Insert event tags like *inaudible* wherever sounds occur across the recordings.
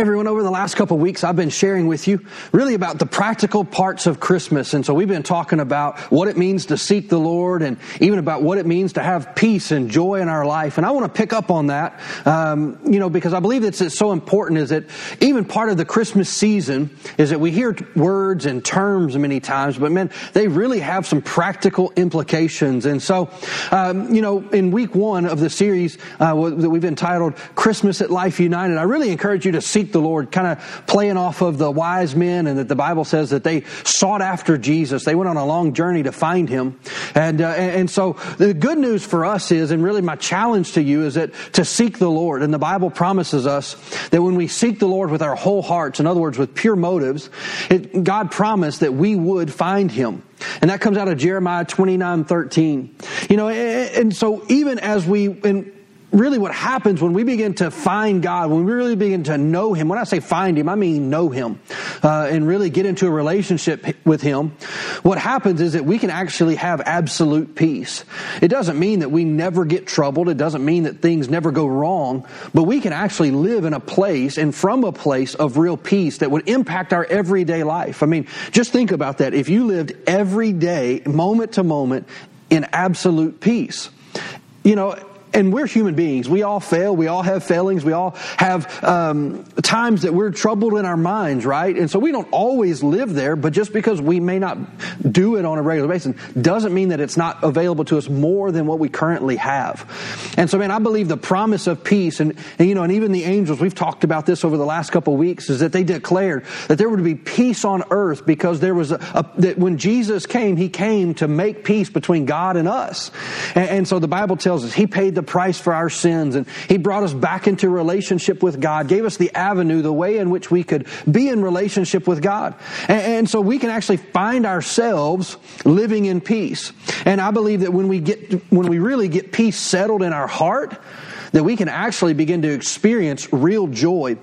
Everyone, over the last couple weeks, I've been sharing with you really about the practical parts of Christmas. And so we've been talking about what it means to seek the Lord and even about what it means to have peace and joy in our life. And I want to pick up on that, um, you know, because I believe it's, it's so important is that even part of the Christmas season is that we hear words and terms many times, but man, they really have some practical implications. And so, um, you know, in week one of the series uh, that we've entitled Christmas at Life United, I really encourage you to see the Lord, kind of playing off of the wise men and that the Bible says that they sought after Jesus. They went on a long journey to find him. And, uh, and so the good news for us is, and really my challenge to you is that to seek the Lord. And the Bible promises us that when we seek the Lord with our whole hearts, in other words, with pure motives, it, God promised that we would find him. And that comes out of Jeremiah 29, 13. You know, and, and so even as we, and really what happens when we begin to find God, when we really begin to know Him, when I say find Him, I mean know Him, uh, and really get into a relationship with Him, what happens is that we can actually have absolute peace. It doesn't mean that we never get troubled. It doesn't mean that things never go wrong, but we can actually live in a place and from a place of real peace that would impact our everyday life. I mean, just think about that. If you lived every day, moment to moment, in absolute peace, you know, and we're human beings. We all fail. We all have failings. We all have um, times that we're troubled in our minds, right? And so we don't always live there, but just because we may not do it on a regular basis doesn't mean that it's not available to us more than what we currently have. And so, man, I believe the promise of peace, and, and you know, and even the angels, we've talked about this over the last couple of weeks, is that they declared that there would be peace on earth because there was a, a that when Jesus came, he came to make peace between God and us. And, and so the Bible tells us he paid the the price for our sins and He brought us back into relationship with God, gave us the avenue, the way in which we could be in relationship with God. And, and so we can actually find ourselves living in peace. And I believe that when we get, when we really get peace settled in our heart, that we can actually begin to experience real joy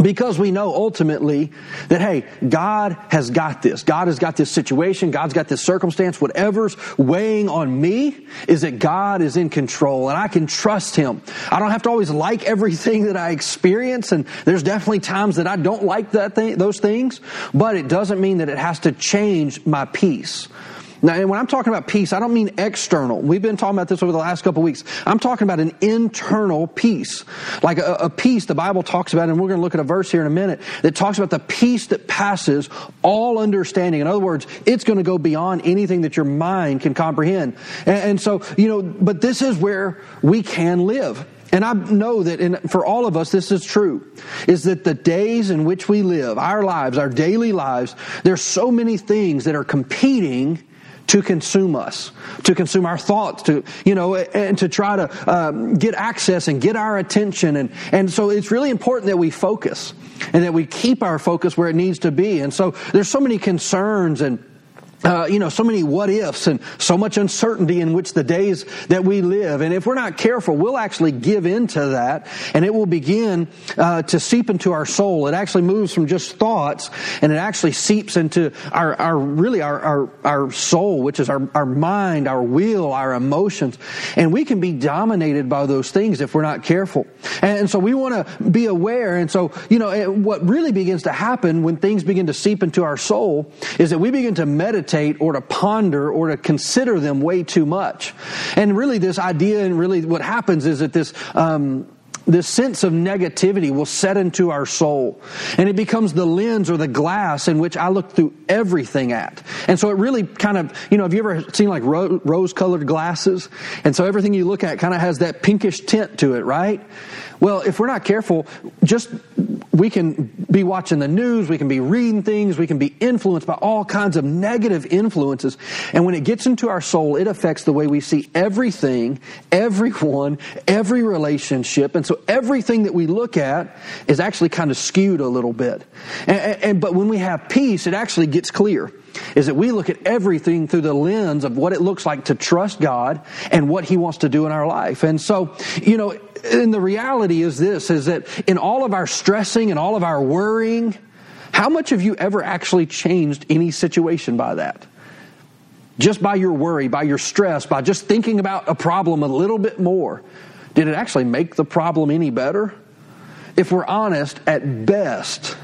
because we know ultimately that, hey, God has got this. God has got this situation. God's got this circumstance. Whatever's weighing on me is that God is in control and I can trust Him. I don't have to always like everything that I experience. And there's definitely times that I don't like that thing, those things, but it doesn't mean that it has to change my peace. Now, and when I'm talking about peace, I don't mean external. We've been talking about this over the last couple weeks. I'm talking about an internal peace. Like a, a peace the Bible talks about, and we're going to look at a verse here in a minute that talks about the peace that passes all understanding. In other words, it's going to go beyond anything that your mind can comprehend. And, and so, you know, but this is where we can live. And I know that in, for all of us, this is true, is that the days in which we live, our lives, our daily lives, there's so many things that are competing to consume us, to consume our thoughts, to, you know, and to try to um, get access and get our attention. And, and so it's really important that we focus and that we keep our focus where it needs to be. And so there's so many concerns and uh, you know, so many what ifs and so much uncertainty in which the days that we live. And if we're not careful, we'll actually give into that and it will begin uh, to seep into our soul. It actually moves from just thoughts and it actually seeps into our, our really our, our, our soul, which is our, our mind, our will, our emotions. And we can be dominated by those things if we're not careful. And, and so we want to be aware. And so, you know, what really begins to happen when things begin to seep into our soul is that we begin to meditate meditate or to ponder or to consider them way too much. And really, this idea and really what happens is that this, um, this sense of negativity will set into our soul. And it becomes the lens or the glass in which I look through everything at. And so it really kind of, you know, have you ever seen like ro- rose colored glasses? And so everything you look at kind of has that pinkish tint to it, right? Well, if we're not careful, just we can be watching the news, we can be reading things, we can be influenced by all kinds of negative influences. And when it gets into our soul, it affects the way we see everything, everyone, every relationship. And so everything that we look at is actually kind of skewed a little bit. And, and, but when we have peace, it actually gets clear is that we look at everything through the lens of what it looks like to trust God and what He wants to do in our life. And so, you know, and the reality is this, is that in all of our stressing and all of our worrying, how much have you ever actually changed any situation by that? Just by your worry, by your stress, by just thinking about a problem a little bit more. Did it actually make the problem any better? if we're honest, at best,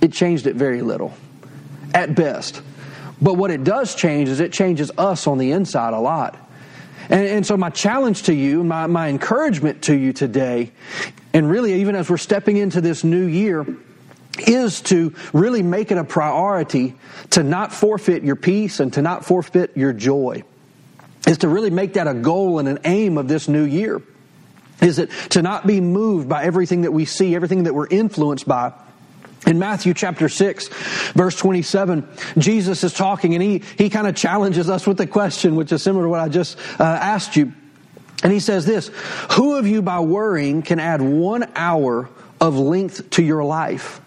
it changed it very little. At best. But what it does change is it changes us on the inside a lot. And, and, so, my challenge to you, my, my encouragement to you today, and really even as we're stepping into this new year, is to really make it a priority to not forfeit your peace and to not forfeit your joy. Is to really make that a goal and an aim of this new year. Is it to not be moved by everything that we see, everything that we're influenced by, in Matthew chapter 6, verse 27, Jesus is talking and he, he kind of challenges us with a question, which is similar to what I just uh, asked you. And he says this Who of you by worrying can add one hour of length to your life?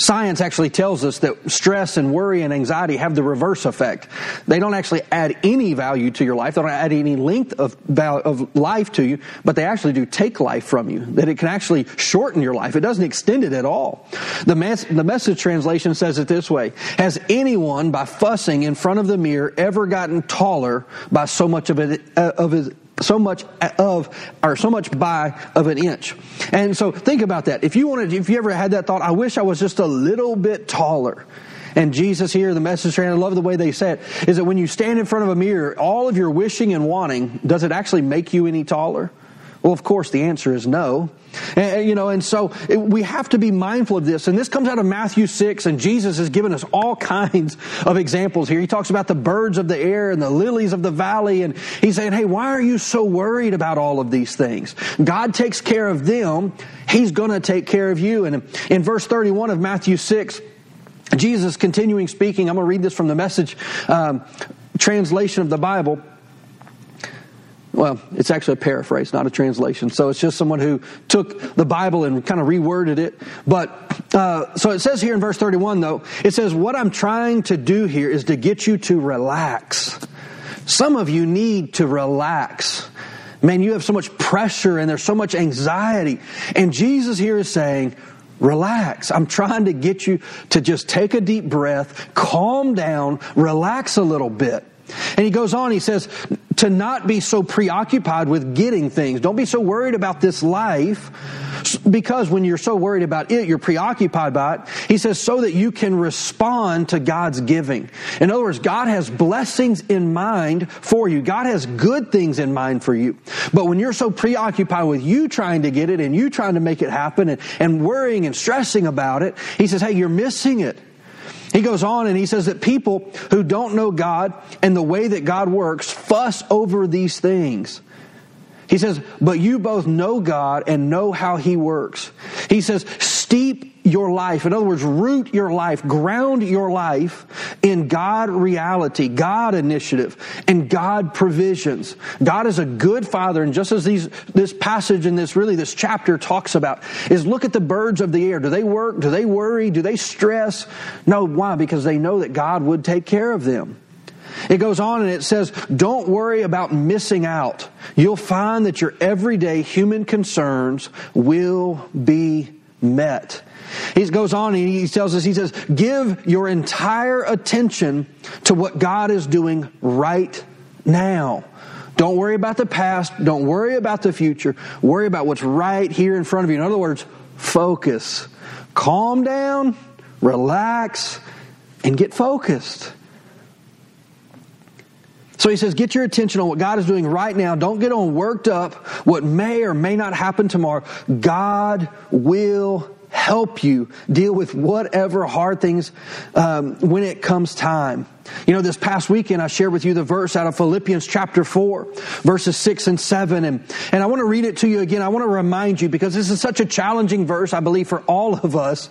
Science actually tells us that stress and worry and anxiety have the reverse effect. They don't actually add any value to your life. They don't add any length of, of life to you, but they actually do take life from you. That it can actually shorten your life. It doesn't extend it at all. The, mes- the message translation says it this way. Has anyone by fussing in front of the mirror ever gotten taller by so much of it, uh, of his, so much of or so much by of an inch. And so think about that. If you wanted if you ever had that thought, I wish I was just a little bit taller. And Jesus here, the message trainer, I love the way they say it, is that when you stand in front of a mirror, all of your wishing and wanting, does it actually make you any taller? Well, of course, the answer is no. And, you know, and so it, we have to be mindful of this. And this comes out of Matthew 6, and Jesus has given us all *laughs* kinds of examples here. He talks about the birds of the air and the lilies of the valley, and he's saying, hey, why are you so worried about all of these things? God takes care of them. He's going to take care of you. And in verse 31 of Matthew 6, Jesus continuing speaking, I'm going to read this from the message um, translation of the Bible. Well, it's actually a paraphrase, not a translation. So it's just someone who took the Bible and kind of reworded it. But uh, so it says here in verse 31, though, it says, What I'm trying to do here is to get you to relax. Some of you need to relax. Man, you have so much pressure and there's so much anxiety. And Jesus here is saying, Relax. I'm trying to get you to just take a deep breath, calm down, relax a little bit. And he goes on, he says, to not be so preoccupied with getting things. Don't be so worried about this life because when you're so worried about it, you're preoccupied by it. He says, so that you can respond to God's giving. In other words, God has blessings in mind for you. God has good things in mind for you. But when you're so preoccupied with you trying to get it and you trying to make it happen and, and worrying and stressing about it, he says, hey, you're missing it. He goes on and he says that people who don't know God and the way that God works fuss over these things. He says, but you both know God and know how He works. He says, steep your life. In other words, root your life, ground your life in God reality, God initiative, and God provisions. God is a good father, and just as these, this passage and this really this chapter talks about, is look at the birds of the air. Do they work? Do they worry? Do they stress? No, why? Because they know that God would take care of them. It goes on and it says, don't worry about missing out. You'll find that your everyday human concerns will be met. He goes on and he tells us, he says, give your entire attention to what God is doing right now. Don't worry about the past. Don't worry about the future. Worry about what's right here in front of you. In other words, focus. Calm down, relax, and get focused. So he says, get your attention on what God is doing right now. Don't get all worked up what may or may not happen tomorrow. God will help you deal with whatever hard things um, when it comes time. You know, this past weekend I shared with you the verse out of Philippians chapter 4, verses 6 and 7. And, and I want to read it to you again. I want to remind you because this is such a challenging verse, I believe, for all of us.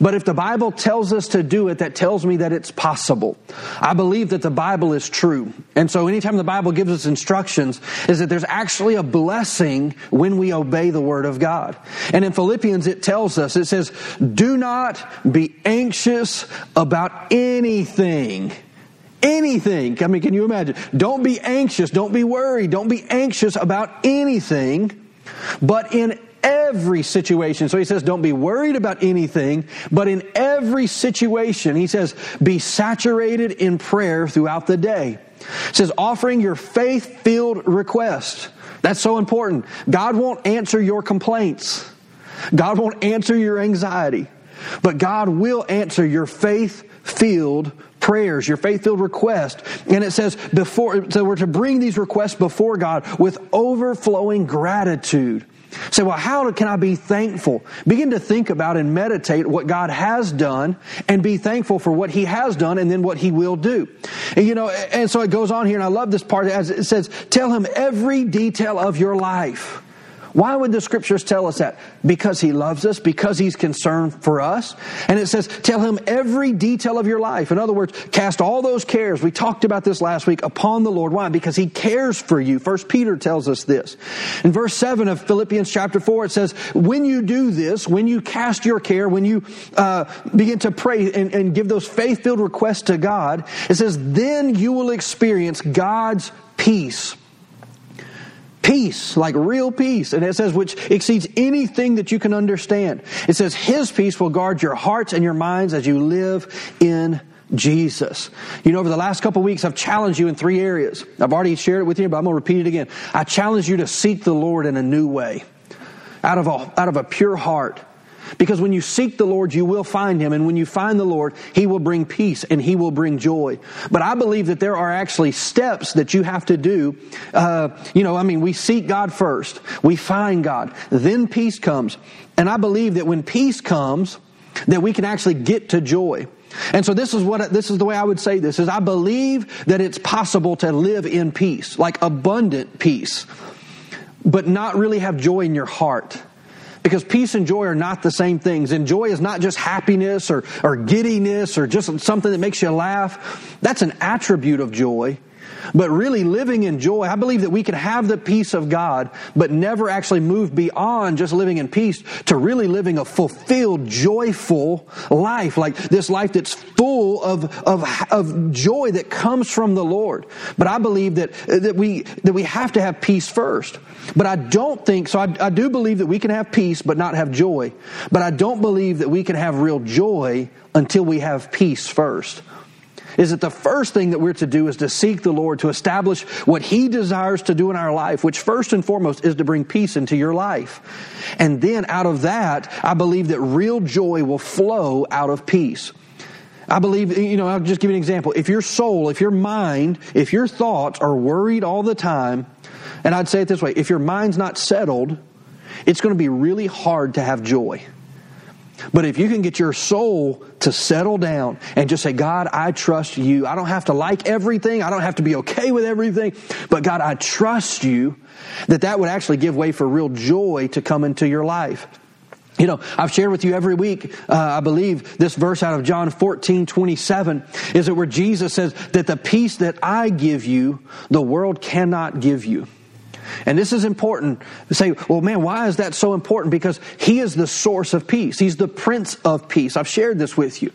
But if the Bible tells us to do it, that tells me that it's possible. I believe that the Bible is true. And so anytime the Bible gives us instructions, is that there's actually a blessing when we obey the Word of God. And in Philippians, it tells us, it says, do not be anxious about anything anything. I mean, can you imagine? Don't be anxious. Don't be worried. Don't be anxious about anything, but in every situation. So he says, don't be worried about anything, but in every situation, he says, be saturated in prayer throughout the day. It says, offering your faith filled request. That's so important. God won't answer your complaints. God won't answer your anxiety, but God will answer your faith filled prayers, your faith filled request. And it says before, so we're to bring these requests before God with overflowing gratitude. Say, well, how can I be thankful? Begin to think about and meditate what God has done and be thankful for what He has done and then what He will do. And, you know, and so it goes on here, and I love this part as it says, tell Him every detail of your life. Why would the scriptures tell us that? Because he loves us, because he's concerned for us. And it says, tell him every detail of your life. In other words, cast all those cares. We talked about this last week upon the Lord. Why? Because he cares for you. First Peter tells us this. In verse 7 of Philippians chapter 4, it says, when you do this, when you cast your care, when you uh, begin to pray and, and give those faith filled requests to God, it says, then you will experience God's peace peace, like real peace. And it says, which exceeds anything that you can understand. It says, His peace will guard your hearts and your minds as you live in Jesus. You know, over the last couple weeks, I've challenged you in three areas. I've already shared it with you, but I'm going to repeat it again. I challenge you to seek the Lord in a new way, out of a, out of a pure heart because when you seek the Lord, you will find Him. And when you find the Lord, He will bring peace and He will bring joy. But I believe that there are actually steps that you have to do. Uh, you know, I mean, we seek God first, we find God, then peace comes. And I believe that when peace comes, that we can actually get to joy. And so this is what this is the way I would say this is I believe that it's possible to live in peace, like abundant peace, but not really have joy in your heart. Because peace and joy are not the same things. And joy is not just happiness or, or giddiness or just something that makes you laugh. That's an attribute of joy. But really living in joy, I believe that we can have the peace of God, but never actually move beyond just living in peace to really living a fulfilled, joyful life, like this life that's full of, of, of joy that comes from the Lord. But I believe that, that we, that we have to have peace first. But I don't think, so I, I do believe that we can have peace but not have joy. But I don't believe that we can have real joy until we have peace first is that the first thing that we're to do is to seek the Lord to establish what He desires to do in our life, which first and foremost is to bring peace into your life. And then out of that, I believe that real joy will flow out of peace. I believe, you know, I'll just give you an example. If your soul, if your mind, if your thoughts are worried all the time, and I'd say it this way if your mind's not settled, it's going to be really hard to have joy. But if you can get your soul to settle down and just say, God, I trust you. I don't have to like everything. I don't have to be okay with everything. But God, I trust you that that would actually give way for real joy to come into your life. You know, I've shared with you every week, uh, I believe, this verse out of John 14, 27, is it where Jesus says that the peace that I give you, the world cannot give you. And this is important to say, well, man, why is that so important? Because he is the source of peace. He's the prince of peace. I've shared this with you.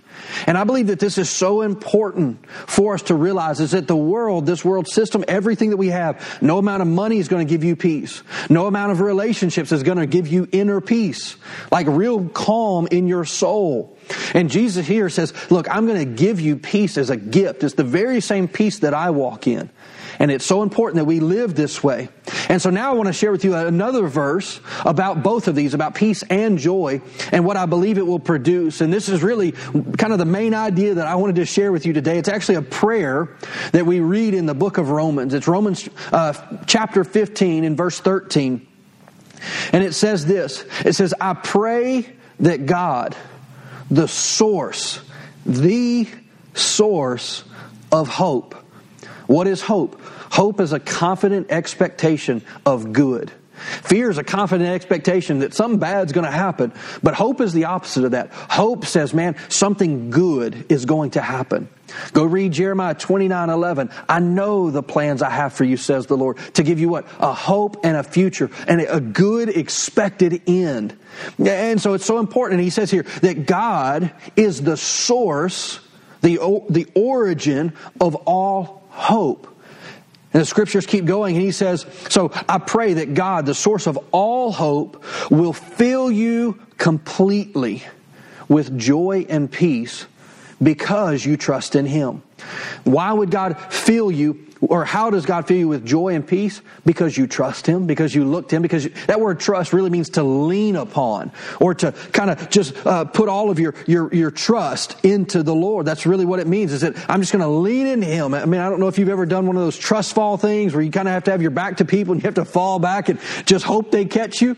And I believe that this is so important for us to realize is that the world, this world system, everything that we have, no amount of money is going to give you peace. No amount of relationships is going to give you inner peace, like real calm in your soul. And Jesus here says, look, I'm going to give you peace as a gift. It's the very same peace that I walk in. And it's so important that we live this way. And so now I want to share with you another verse about both of these, about peace and joy, and what I believe it will produce. And this is really kind of the main idea that I wanted to share with you today. It's actually a prayer that we read in the book of Romans. It's Romans uh, chapter 15 and verse 13. And it says this It says, I pray that God, the source, the source of hope, what is hope? Hope is a confident expectation of good. Fear is a confident expectation that something bad's going to happen, but hope is the opposite of that. Hope says, man, something good is going to happen. Go read Jeremiah 29 11. I know the plans I have for you, says the Lord, to give you what? A hope and a future and a good expected end. And so it's so important. He says here that God is the source, the, the origin of all hope. And the scriptures keep going, and he says, So I pray that God, the source of all hope, will fill you completely with joy and peace because you trust in him. Why would God fill you or how does God fill you with joy and peace? Because you trust Him, because you look to Him, because you, that word trust really means to lean upon or to kind of just uh, put all of your, your, your trust into the Lord. That's really what it means is that I'm just going to lean into Him. I mean, I don't know if you've ever done one of those trust fall things where you kind of have to have your back to people and you have to fall back and just hope they catch you,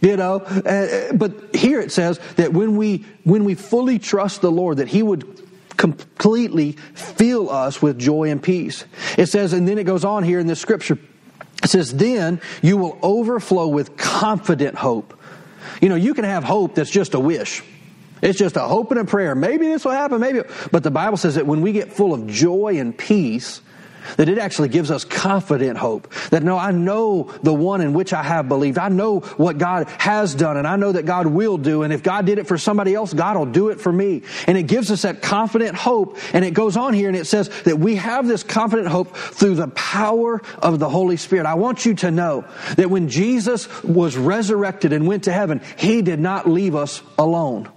you know. Uh, but here it says that when we, when we fully trust the Lord, that He would completely fill us with joy and peace. It says, and then it goes on here in this scripture. It says, then you will overflow with confident hope. You know, you can have hope that's just a wish. It's just a hope and a prayer. Maybe this will happen, maybe. But the Bible says that when we get full of joy and peace, that it actually gives us confident hope. That no, I know the one in which I have believed. I know what God has done and I know that God will do. And if God did it for somebody else, God will do it for me. And it gives us that confident hope. And it goes on here and it says that we have this confident hope through the power of the Holy Spirit. I want you to know that when Jesus was resurrected and went to heaven, He did not leave us alone.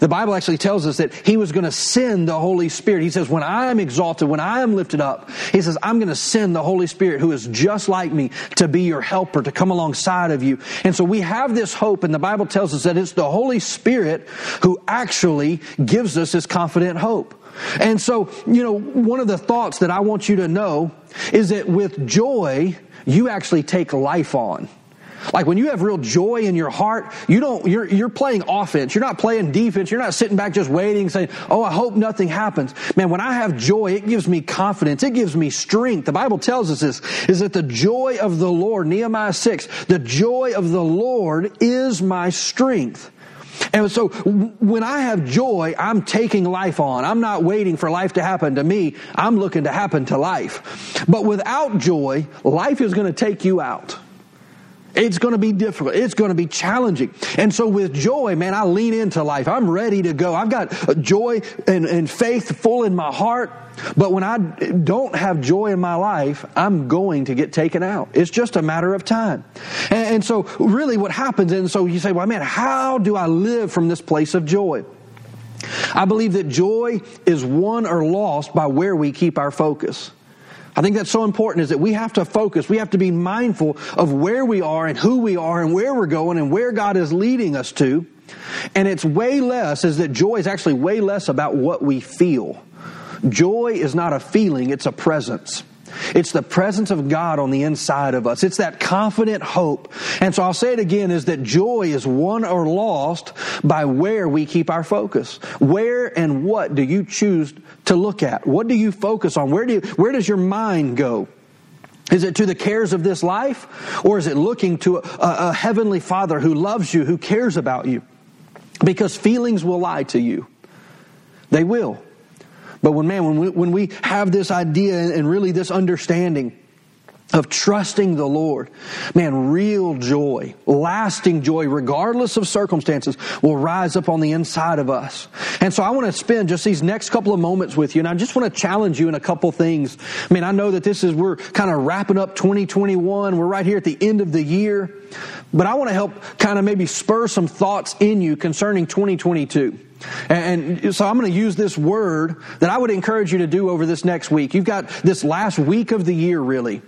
The Bible actually tells us that he was going to send the Holy Spirit. He says, when I am exalted, when I am lifted up, he says, I'm going to send the Holy Spirit who is just like me to be your helper, to come alongside of you. And so we have this hope, and the Bible tells us that it's the Holy Spirit who actually gives us this confident hope. And so, you know, one of the thoughts that I want you to know is that with joy, you actually take life on. Like when you have real joy in your heart, you don't, you're, you're playing offense. You're not playing defense. You're not sitting back just waiting saying, Oh, I hope nothing happens. Man, when I have joy, it gives me confidence. It gives me strength. The Bible tells us this, is that the joy of the Lord, Nehemiah 6, the joy of the Lord is my strength. And so when I have joy, I'm taking life on. I'm not waiting for life to happen to me. I'm looking to happen to life. But without joy, life is going to take you out. It's going to be difficult. It's going to be challenging. And so with joy, man, I lean into life. I'm ready to go. I've got joy and, and faith full in my heart. But when I don't have joy in my life, I'm going to get taken out. It's just a matter of time. And, and so really what happens, and so you say, well, man, how do I live from this place of joy? I believe that joy is won or lost by where we keep our focus. I think that's so important is that we have to focus. We have to be mindful of where we are and who we are and where we're going and where God is leading us to. And it's way less, is that joy is actually way less about what we feel. Joy is not a feeling, it's a presence. It's the presence of God on the inside of us. It's that confident hope. And so I'll say it again is that joy is won or lost by where we keep our focus. Where and what do you choose to look at? What do you focus on? Where do you, where does your mind go? Is it to the cares of this life? Or is it looking to a, a heavenly father who loves you, who cares about you? Because feelings will lie to you. They will. But when, man, when we, when we have this idea and really this understanding of trusting the Lord, man, real joy, lasting joy, regardless of circumstances, will rise up on the inside of us. And so I want to spend just these next couple of moments with you, and I just want to challenge you in a couple things. I mean, I know that this is, we're kind of wrapping up 2021. We're right here at the end of the year. But I want to help kind of maybe spur some thoughts in you concerning 2022. And so I'm going to use this word that I would encourage you to do over this next week. You've got this last week of the year, really,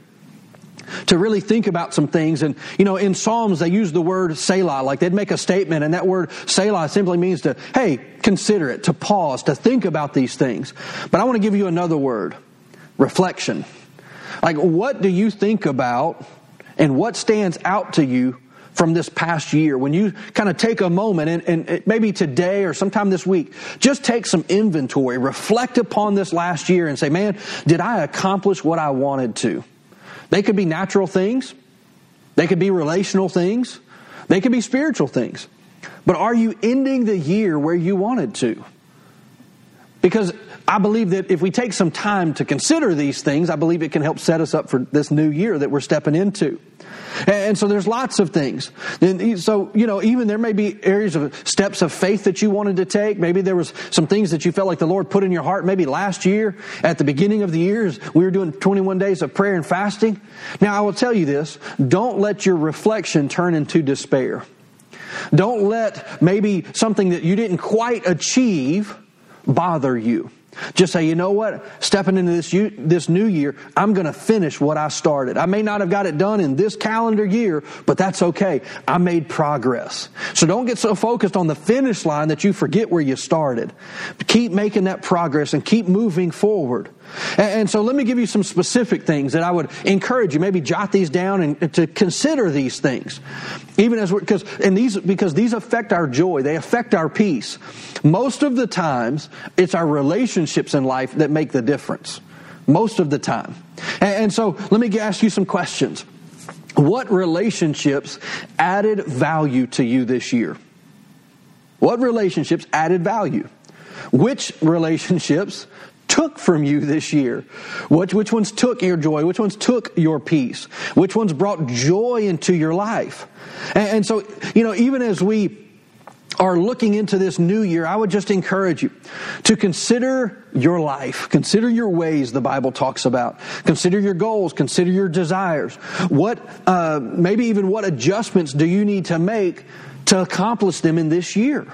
to really think about some things. And, you know, in Psalms, they use the word Selah, like they'd make a statement, and that word Selah simply means to, hey, consider it, to pause, to think about these things. But I want to give you another word reflection. Like, what do you think about, and what stands out to you from this past year, when you kind of take a moment and, and, maybe today or sometime this week, just take some inventory, reflect upon this last year and say, man, did I accomplish what I wanted to? They could be natural things. They could be relational things. They could be spiritual things. But are you ending the year where you wanted to? Because I believe that if we take some time to consider these things, I believe it can help set us up for this new year that we're stepping into. And so there's lots of things. So, you know, even there may be areas of steps of faith that you wanted to take. Maybe there was some things that you felt like the Lord put in your heart. Maybe last year, at the beginning of the years, we were doing 21 days of prayer and fasting. Now, I will tell you this. Don't let your reflection turn into despair. Don't let maybe something that you didn't quite achieve bother you. Just say, you know what? Stepping into this, this new year, I'm going to finish what I started. I may not have got it done in this calendar year, but that's okay. I made progress. So don't get so focused on the finish line that you forget where you started. Keep making that progress and keep moving forward. And so let me give you some specific things that I would encourage you. Maybe jot these down and to consider these things. Even as because and these because these affect our joy, they affect our peace. Most of the times, it's our relationships in life that make the difference. Most of the time. And so let me ask you some questions. What relationships added value to you this year? What relationships added value? Which relationships took from you this year? Which, which ones took your joy? Which ones took your peace? Which ones brought joy into your life? And, and so, you know, even as we are looking into this new year, I would just encourage you to consider your life. Consider your ways, the Bible talks about. Consider your goals. Consider your desires. What, uh, maybe even what adjustments do you need to make to accomplish them in this year?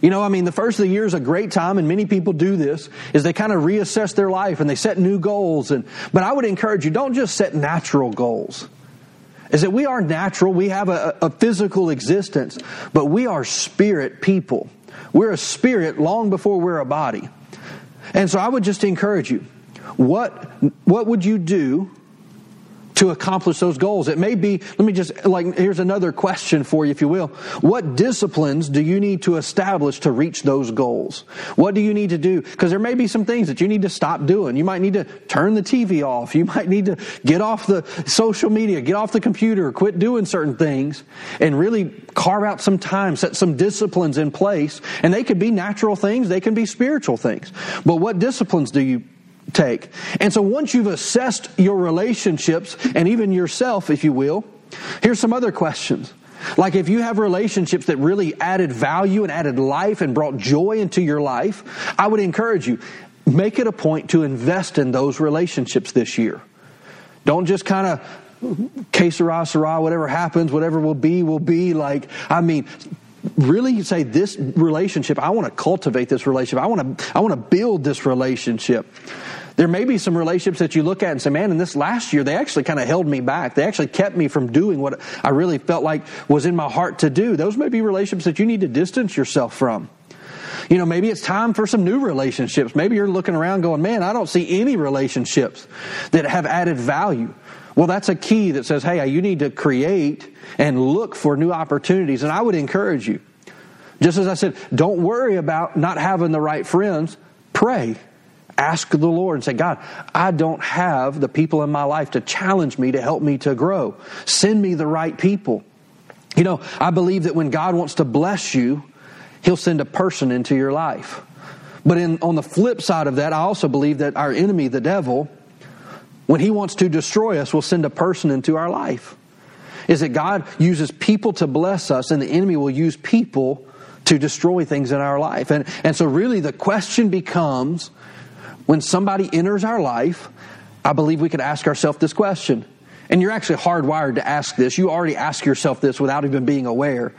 You know, I mean, the first of the year is a great time, and many people do this, is they kind of reassess their life and they set new goals. And, but I would encourage you, don't just set natural goals. Is that we are natural, we have a, a physical existence, but we are spirit people. We're a spirit long before we're a body. And so I would just encourage you, what, what would you do to accomplish those goals. It may be, let me just, like, here's another question for you, if you will. What disciplines do you need to establish to reach those goals? What do you need to do? Because there may be some things that you need to stop doing. You might need to turn the TV off. You might need to get off the social media, get off the computer, quit doing certain things, and really carve out some time, set some disciplines in place. And they could be natural things, they can be spiritual things. But what disciplines do you take. And so once you've assessed your relationships and even yourself, if you will, here's some other questions. Like if you have relationships that really added value and added life and brought joy into your life, I would encourage you, make it a point to invest in those relationships this year. Don't just kind of que sera, sera, whatever happens, whatever will be, will be. Like, I mean, really say this relationship, I want to cultivate this relationship. I want to, I want to build this relationship. There may be some relationships that you look at and say, man, in this last year, they actually kind of held me back. They actually kept me from doing what I really felt like was in my heart to do. Those may be relationships that you need to distance yourself from. You know, maybe it's time for some new relationships. Maybe you're looking around going, man, I don't see any relationships that have added value. Well, that's a key that says, hey, you need to create and look for new opportunities. And I would encourage you, just as I said, don't worry about not having the right friends. Pray ask the Lord and say, God, I don't have the people in my life to challenge me, to help me to grow. Send me the right people. You know, I believe that when God wants to bless you, He'll send a person into your life. But in, on the flip side of that, I also believe that our enemy, the devil, when he wants to destroy us, will send a person into our life. Is that God uses people to bless us, and the enemy will use people to destroy things in our life. And, and so, really, the question becomes when somebody enters our life, I believe we could ask ourselves this question. And you're actually hardwired to ask this. You already ask yourself this without even being aware.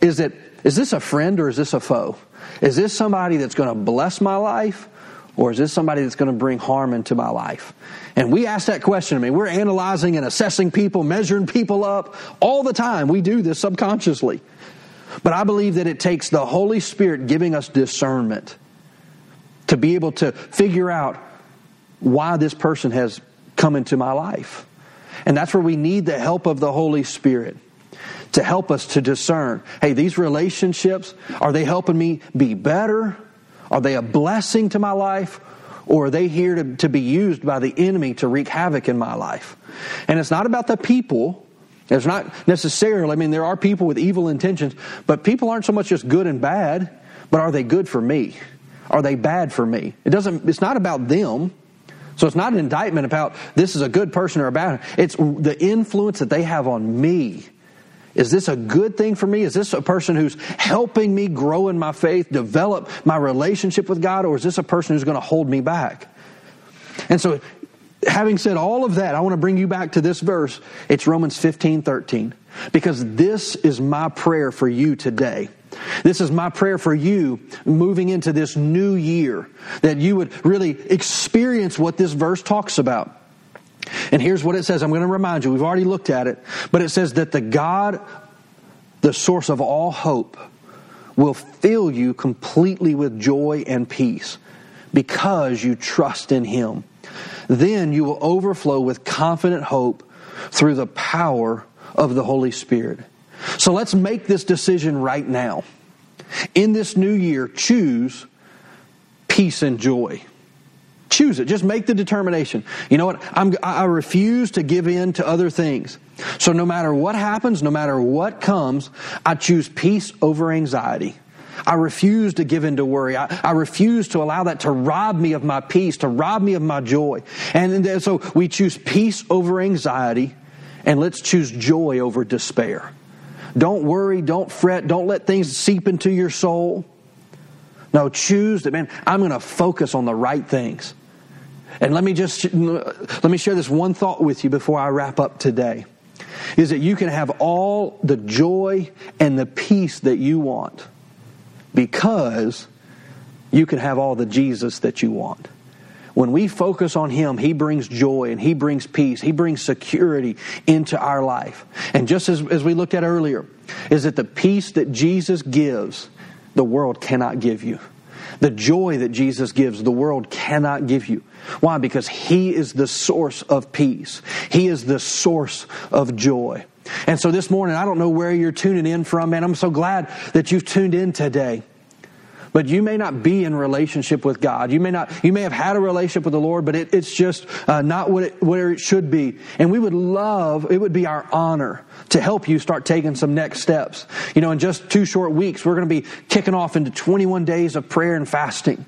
Is it is this a friend or is this a foe? Is this somebody that's going to bless my life or is this somebody that's going to bring harm into my life? And we ask that question. I mean, we're analyzing and assessing people, measuring people up all the time. We do this subconsciously. But I believe that it takes the Holy Spirit giving us discernment to be able to figure out why this person has come into my life. And that's where we need the help of the Holy Spirit to help us to discern hey, these relationships, are they helping me be better? Are they a blessing to my life? Or are they here to, to be used by the enemy to wreak havoc in my life? And it's not about the people. It's not necessarily, I mean, there are people with evil intentions, but people aren't so much just good and bad, but are they good for me? Are they bad for me? It doesn't, it's not about them. So it's not an indictment about this is a good person or a bad. It's the influence that they have on me. Is this a good thing for me? Is this a person who's helping me grow in my faith, develop my relationship with God, or is this a person who's going to hold me back? And so, having said all of that, I want to bring you back to this verse. It's Romans 15 13. Because this is my prayer for you today This is my prayer for you moving into this new year, that you would really experience what this verse talks about. And here's what it says. I'm going to remind you, we've already looked at it, but it says that the God, the source of all hope, will fill you completely with joy and peace because you trust in Him. Then you will overflow with confident hope through the power of the Holy Spirit. So let's make this decision right now. In this new year, choose peace and joy. Choose it. Just make the determination. You know what? I'm, I refuse to give in to other things. So no matter what happens, no matter what comes, I choose peace over anxiety. I refuse to give in to worry. I, I, refuse to allow that to rob me of my peace, to rob me of my joy. And so we choose peace over anxiety, and let's choose joy over despair. Don't worry, don't fret, don't let things seep into your soul. No, choose that, man, I'm going to focus on the right things. And let me just let me share this one thought with you before I wrap up today. Is that you can have all the joy and the peace that you want because you can have all the Jesus that you want. When we focus on Him, He brings joy and He brings peace. He brings security into our life. And just as, as we looked at earlier, is that the peace that Jesus gives, the world cannot give you. The joy that Jesus gives, the world cannot give you. Why? Because He is the source of peace. He is the source of joy. And so this morning, I don't know where you're tuning in from, man. I'm so glad that you've tuned in today. But you may not be in relationship with God. You may not, you may have had a relationship with the Lord, but it, it's just uh, not what it, where it should be. And we would love, it would be our honor to help you start taking some next steps. You know, in just two short weeks, we're going to be kicking off into 21 days of prayer and fasting.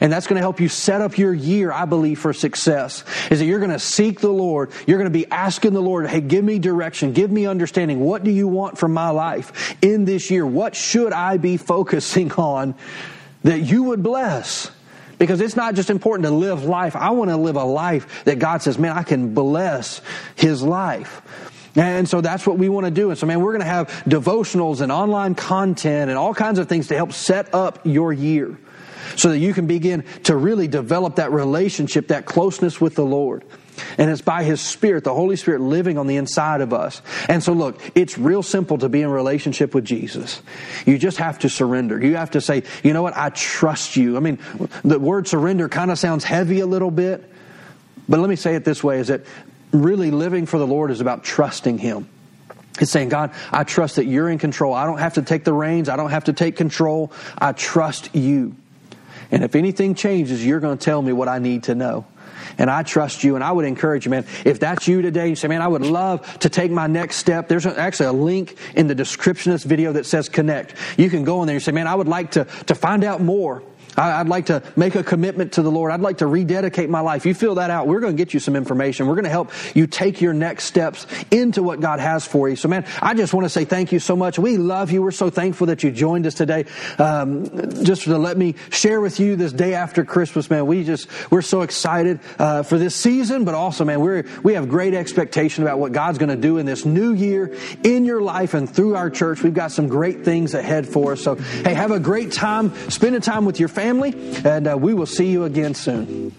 And that's going to help you set up your year, I believe, for success. Is that you're going to seek the Lord. You're going to be asking the Lord, hey, give me direction. Give me understanding. What do you want from my life in this year? What should I be focusing *laughs* on that you would bless? Because it's not just important to live life. I want to live a life that God says, man, I can bless his life. And so that's what we want to do. And so, man, we're going to have devotionals and online content and all kinds of things to help set up your year so that you can begin to really develop that relationship, that closeness with the Lord. And it's by His Spirit, the Holy Spirit living on the inside of us. And so look, it's real simple to be in relationship with Jesus. You just have to surrender. You have to say, you know what, I trust you. I mean, the word surrender kind of sounds heavy a little bit, but let me say it this way is that really living for the Lord is about trusting Him. It's saying, God, I trust that you're in control. I don't have to take the reins. I don't have to take control. I trust you. And if anything changes, you're going to tell me what I need to know. And I trust you. And I would encourage you, man, if that's you today, you say, man, I would love to take my next step. There's actually a link in the description of this video that says connect. You can go in there and say, man, I would like to, to find out more. I'd like to make a commitment to the Lord. I'd like to rededicate my life. You fill that out. We're going to get you some information. We're going to help you take your next steps into what God has for you. So, man, I just want to say thank you so much. We love you. We're so thankful that you joined us today. Um, just to let me share with you this day after Christmas, man. We just we're so excited uh, for this season, but also, man, we're we have great expectation about what God's going to do in this new year in your life and through our church. We've got some great things ahead for us. So, hey, have a great time spending time with your family family, and uh, we will see you again soon.